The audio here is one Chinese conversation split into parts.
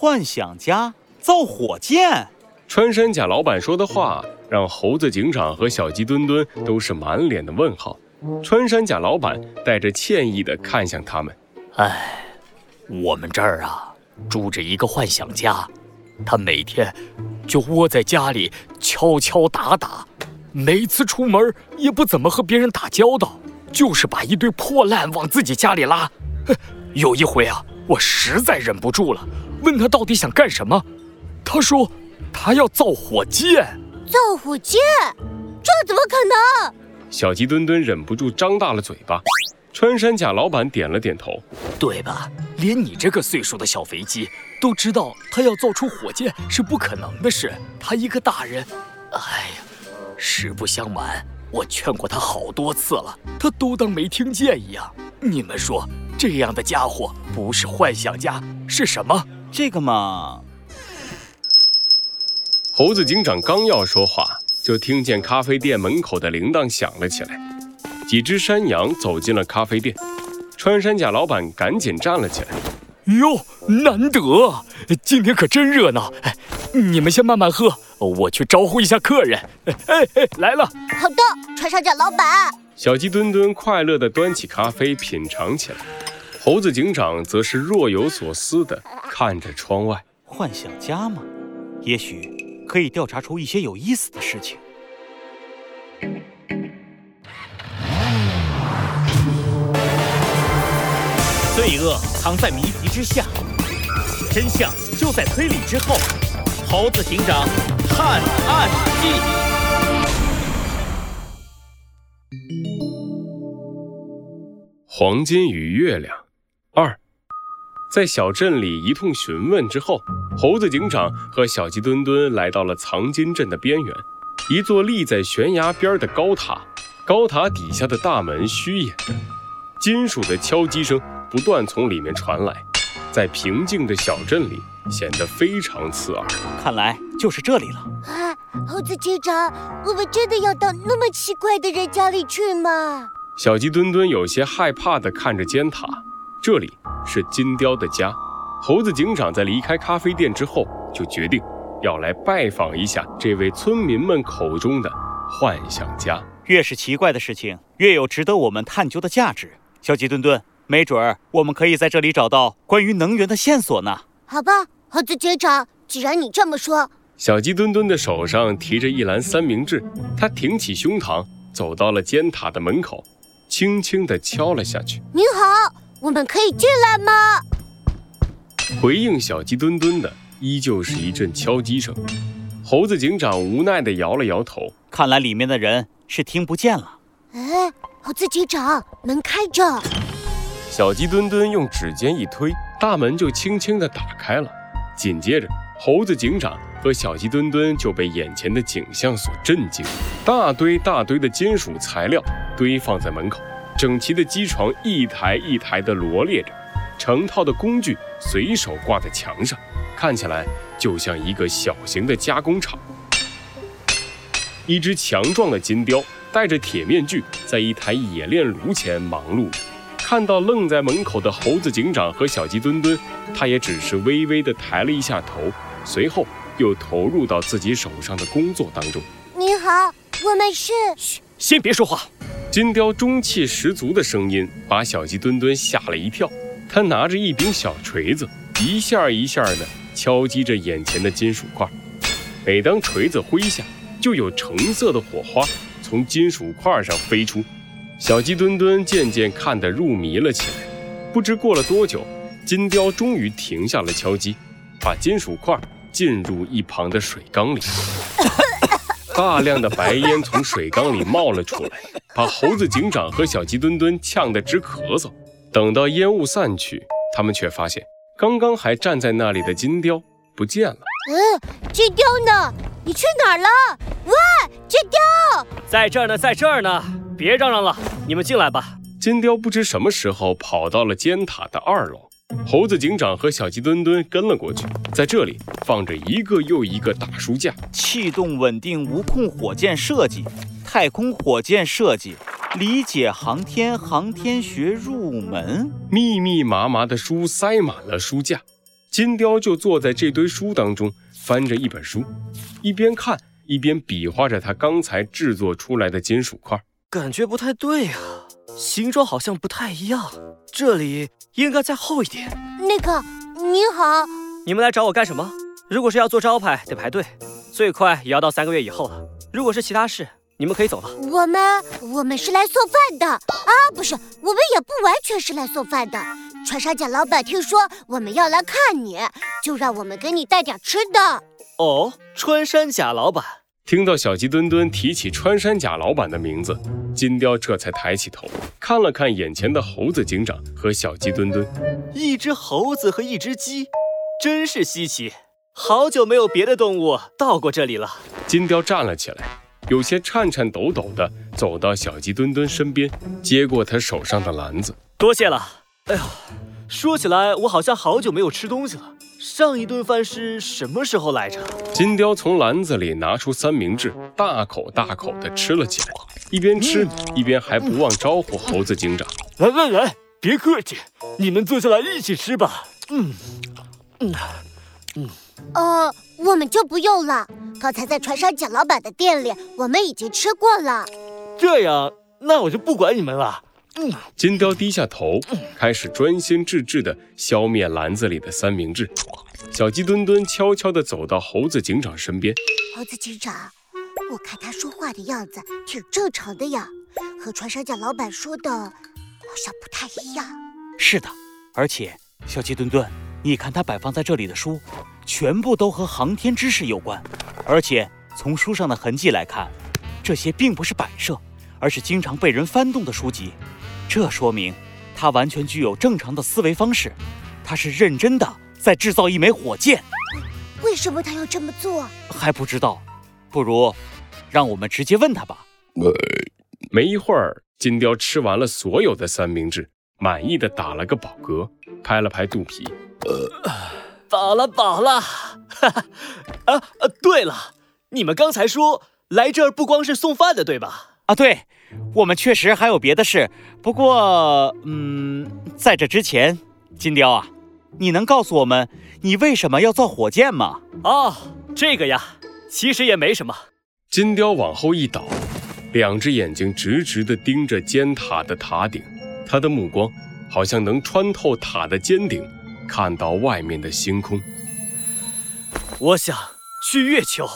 幻想家造火箭。穿山甲老板说的话，让猴子警长和小鸡墩墩都是满脸的问号。穿山甲老板带着歉意地看向他们：“哎，我们这儿啊，住着一个幻想家，他每天就窝在家里敲敲打打，每次出门也不怎么和别人打交道，就是把一堆破烂往自己家里拉。有一回啊，我实在忍不住了，问他到底想干什么，他说。”他要造火箭，造火箭，这怎么可能？小鸡墩墩忍不住张大了嘴巴。穿山甲老板点了点头，对吧？连你这个岁数的小肥鸡都知道，他要造出火箭是不可能的事。他一个大人，哎呀，实不相瞒，我劝过他好多次了，他都当没听见一样。你们说，这样的家伙不是幻想家是什么？这个嘛。猴子警长刚要说话，就听见咖啡店门口的铃铛响了起来。几只山羊走进了咖啡店，穿山甲老板赶紧站了起来。哟，难得，今天可真热闹！哎，你们先慢慢喝，我去招呼一下客人。哎哎，来了。好的，穿山甲老板。小鸡墩墩快乐地端起咖啡品尝起来，猴子警长则是若有所思地看着窗外。幻想家吗？也许。可以调查出一些有意思的事情。罪恶藏在谜题之下，真相就在推理之后。猴子警长探案记：黄金与月亮二。在小镇里一通询问之后，猴子警长和小鸡墩墩来到了藏金镇的边缘，一座立在悬崖边的高塔。高塔底下的大门虚掩着，金属的敲击声不断从里面传来，在平静的小镇里显得非常刺耳。看来就是这里了。啊，猴子警长，我们真的要到那么奇怪的人家里去吗？小鸡墩墩有些害怕地看着尖塔，这里。是金雕的家。猴子警长在离开咖啡店之后，就决定要来拜访一下这位村民们口中的幻想家。越是奇怪的事情，越有值得我们探究的价值。小鸡墩墩，没准儿我们可以在这里找到关于能源的线索呢。好吧，猴子警长，既然你这么说，小鸡墩墩的手上提着一篮三明治，他挺起胸膛，走到了尖塔的门口，轻轻地敲了下去。您好。我们可以进来吗？回应小鸡墩墩的依旧是一阵敲击声。猴子警长无奈地摇了摇头，看来里面的人是听不见了。哎，猴子警长，门开着。小鸡墩墩用指尖一推，大门就轻轻地打开了。紧接着，猴子警长和小鸡墩墩就被眼前的景象所震惊：大堆大堆的金属材料堆放在门口。整齐的机床一台一台地罗列着，成套的工具随手挂在墙上，看起来就像一个小型的加工厂。一只强壮的金雕戴着铁面具，在一台冶炼炉前忙碌着。看到愣在门口的猴子警长和小鸡墩墩，他也只是微微地抬了一下头，随后又投入到自己手上的工作当中。你好，我们是……嘘，先别说话。金雕中气十足的声音把小鸡墩墩吓了一跳。他拿着一柄小锤子，一下一下地敲击着眼前的金属块。每当锤子挥下，就有橙色的火花从金属块上飞出。小鸡墩墩渐渐看得入迷了起来。不知过了多久，金雕终于停下了敲击，把金属块进入一旁的水缸里。大量的白烟从水缸里冒了出来，把猴子警长和小鸡墩墩呛得直咳嗽。等到烟雾散去，他们却发现刚刚还站在那里的金雕不见了。嗯，金雕呢？你去哪儿了？喂，金雕，在这儿呢，在这儿呢！别嚷嚷了，你们进来吧。金雕不知什么时候跑到了尖塔的二楼。猴子警长和小鸡墩墩跟了过去，在这里放着一个又一个大书架，气动稳定无控火箭设计、太空火箭设计、理解航天航天学入门，密密麻麻的书塞满了书架。金雕就坐在这堆书当中，翻着一本书，一边看一边比划着他刚才制作出来的金属块。感觉不太对啊，形状好像不太一样，这里应该再厚一点。那个，你好，你们来找我干什么？如果是要做招牌，得排队，最快也要到三个月以后了。如果是其他事，你们可以走了。我们我们是来送饭的啊，不是，我们也不完全是来送饭的。穿山甲老板听说我们要来看你，就让我们给你带点吃的。哦，穿山甲老板。听到小鸡墩墩提起穿山甲老板的名字，金雕这才抬起头，看了看眼前的猴子警长和小鸡墩墩。一只猴子和一只鸡，真是稀奇。好久没有别的动物到过这里了。金雕站了起来，有些颤颤抖抖地走到小鸡墩墩身边，接过他手上的篮子。多谢了。哎呀，说起来，我好像好久没有吃东西了。上一顿饭是什么时候来着？金雕从篮子里拿出三明治，大口大口地吃了起来，一边吃一边还不忘招呼猴子警长：“来来来，别客气，你们坐下来一起吃吧。”嗯嗯嗯。呃，我们就不用了。刚才在船上蒋老板的店里，我们已经吃过了。这样，那我就不管你们了。嗯，金雕低下头，开始专心致志地消灭篮子里的三明治。小鸡墩墩悄悄地走到猴子警长身边。猴子警长，我看他说话的样子挺正常的呀，和穿山甲老板说的好像不太一样。是的，而且小鸡墩墩，你看他摆放在这里的书。全部都和航天知识有关，而且从书上的痕迹来看，这些并不是摆设，而是经常被人翻动的书籍。这说明他完全具有正常的思维方式，他是认真的在制造一枚火箭。为什么他要这么做？还不知道，不如让我们直接问他吧。没一会儿，金雕吃完了所有的三明治，满意的打了个饱嗝，拍了拍肚皮。饱了，饱了，哈 哈！啊啊，对了，你们刚才说来这儿不光是送饭的，对吧？啊，对，我们确实还有别的事。不过，嗯，在这之前，金雕啊，你能告诉我们你为什么要造火箭吗？哦，这个呀，其实也没什么。金雕往后一倒，两只眼睛直直地盯着尖塔的塔顶，他的目光好像能穿透塔的尖顶。看到外面的星空，我想去月球。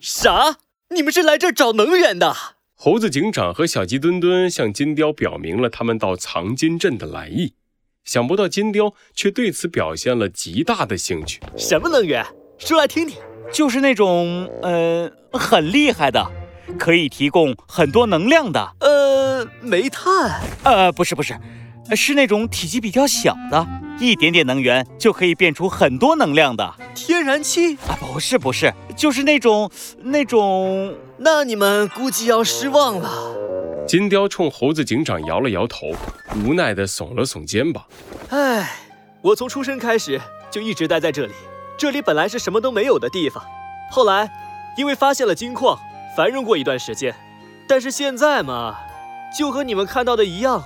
啥？你们是来这儿找能源的？猴子警长和小鸡墩墩向金雕表明了他们到藏金镇的来意，想不到金雕却对此表现了极大的兴趣。什么能源？说来听听。就是那种呃很厉害的，可以提供很多能量的。呃，煤炭？呃，不是不是，是那种体积比较小的。一点点能源就可以变出很多能量的天然气啊！不是不是，就是那种那种……那你们估计要失望了。金雕冲猴子警长摇了摇头，无奈地耸了耸肩膀。唉，我从出生开始就一直待在这里，这里本来是什么都没有的地方，后来因为发现了金矿，繁荣过一段时间，但是现在嘛，就和你们看到的一样，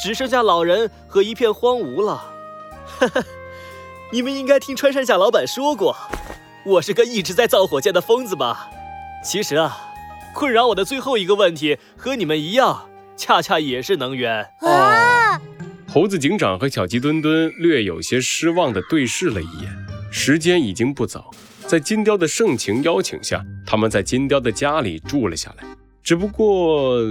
只剩下老人和一片荒芜了。哈哈，你们应该听穿山甲老板说过，我是个一直在造火箭的疯子吧？其实啊，困扰我的最后一个问题和你们一样，恰恰也是能源啊！猴子警长和小鸡墩墩略有些失望地对视了一眼。时间已经不早，在金雕的盛情邀请下，他们在金雕的家里住了下来。只不过，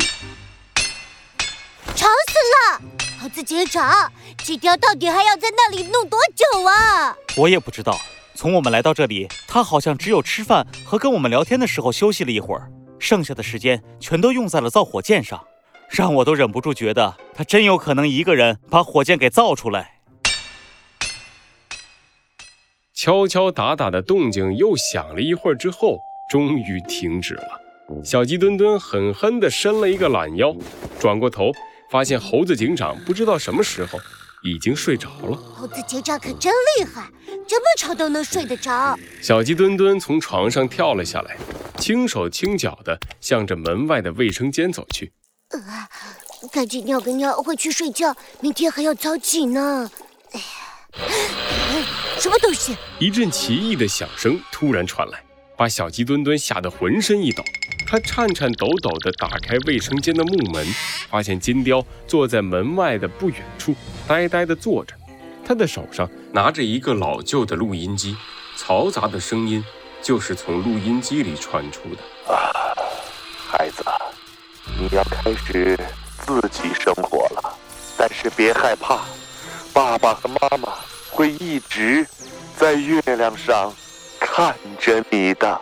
了！猴子警长，金雕到底还要在那里弄多久啊？我也不知道。从我们来到这里，他好像只有吃饭和跟我们聊天的时候休息了一会儿，剩下的时间全都用在了造火箭上，让我都忍不住觉得他真有可能一个人把火箭给造出来。敲敲打打的动静又响了一会儿之后，终于停止了。小鸡墩墩狠狠地伸了一个懒腰，转过头。发现猴子警长不知道什么时候已经睡着了。猴子警长可真厉害，这么吵都能睡得着。小鸡墩墩从床上跳了下来，轻手轻脚地向着门外的卫生间走去。呃，赶紧尿个尿，回去睡觉，明天还要早起呢。哎呀。什么东西？一阵奇异的响声突然传来，把小鸡墩墩吓得浑身一抖。他颤颤抖抖地打开卫生间的木门，发现金雕坐在门外的不远处，呆呆地坐着。他的手上拿着一个老旧的录音机，嘈杂的声音就是从录音机里传出的。啊，孩子，你要开始自己生活了，但是别害怕，爸爸和妈妈会一直在月亮上看着你的。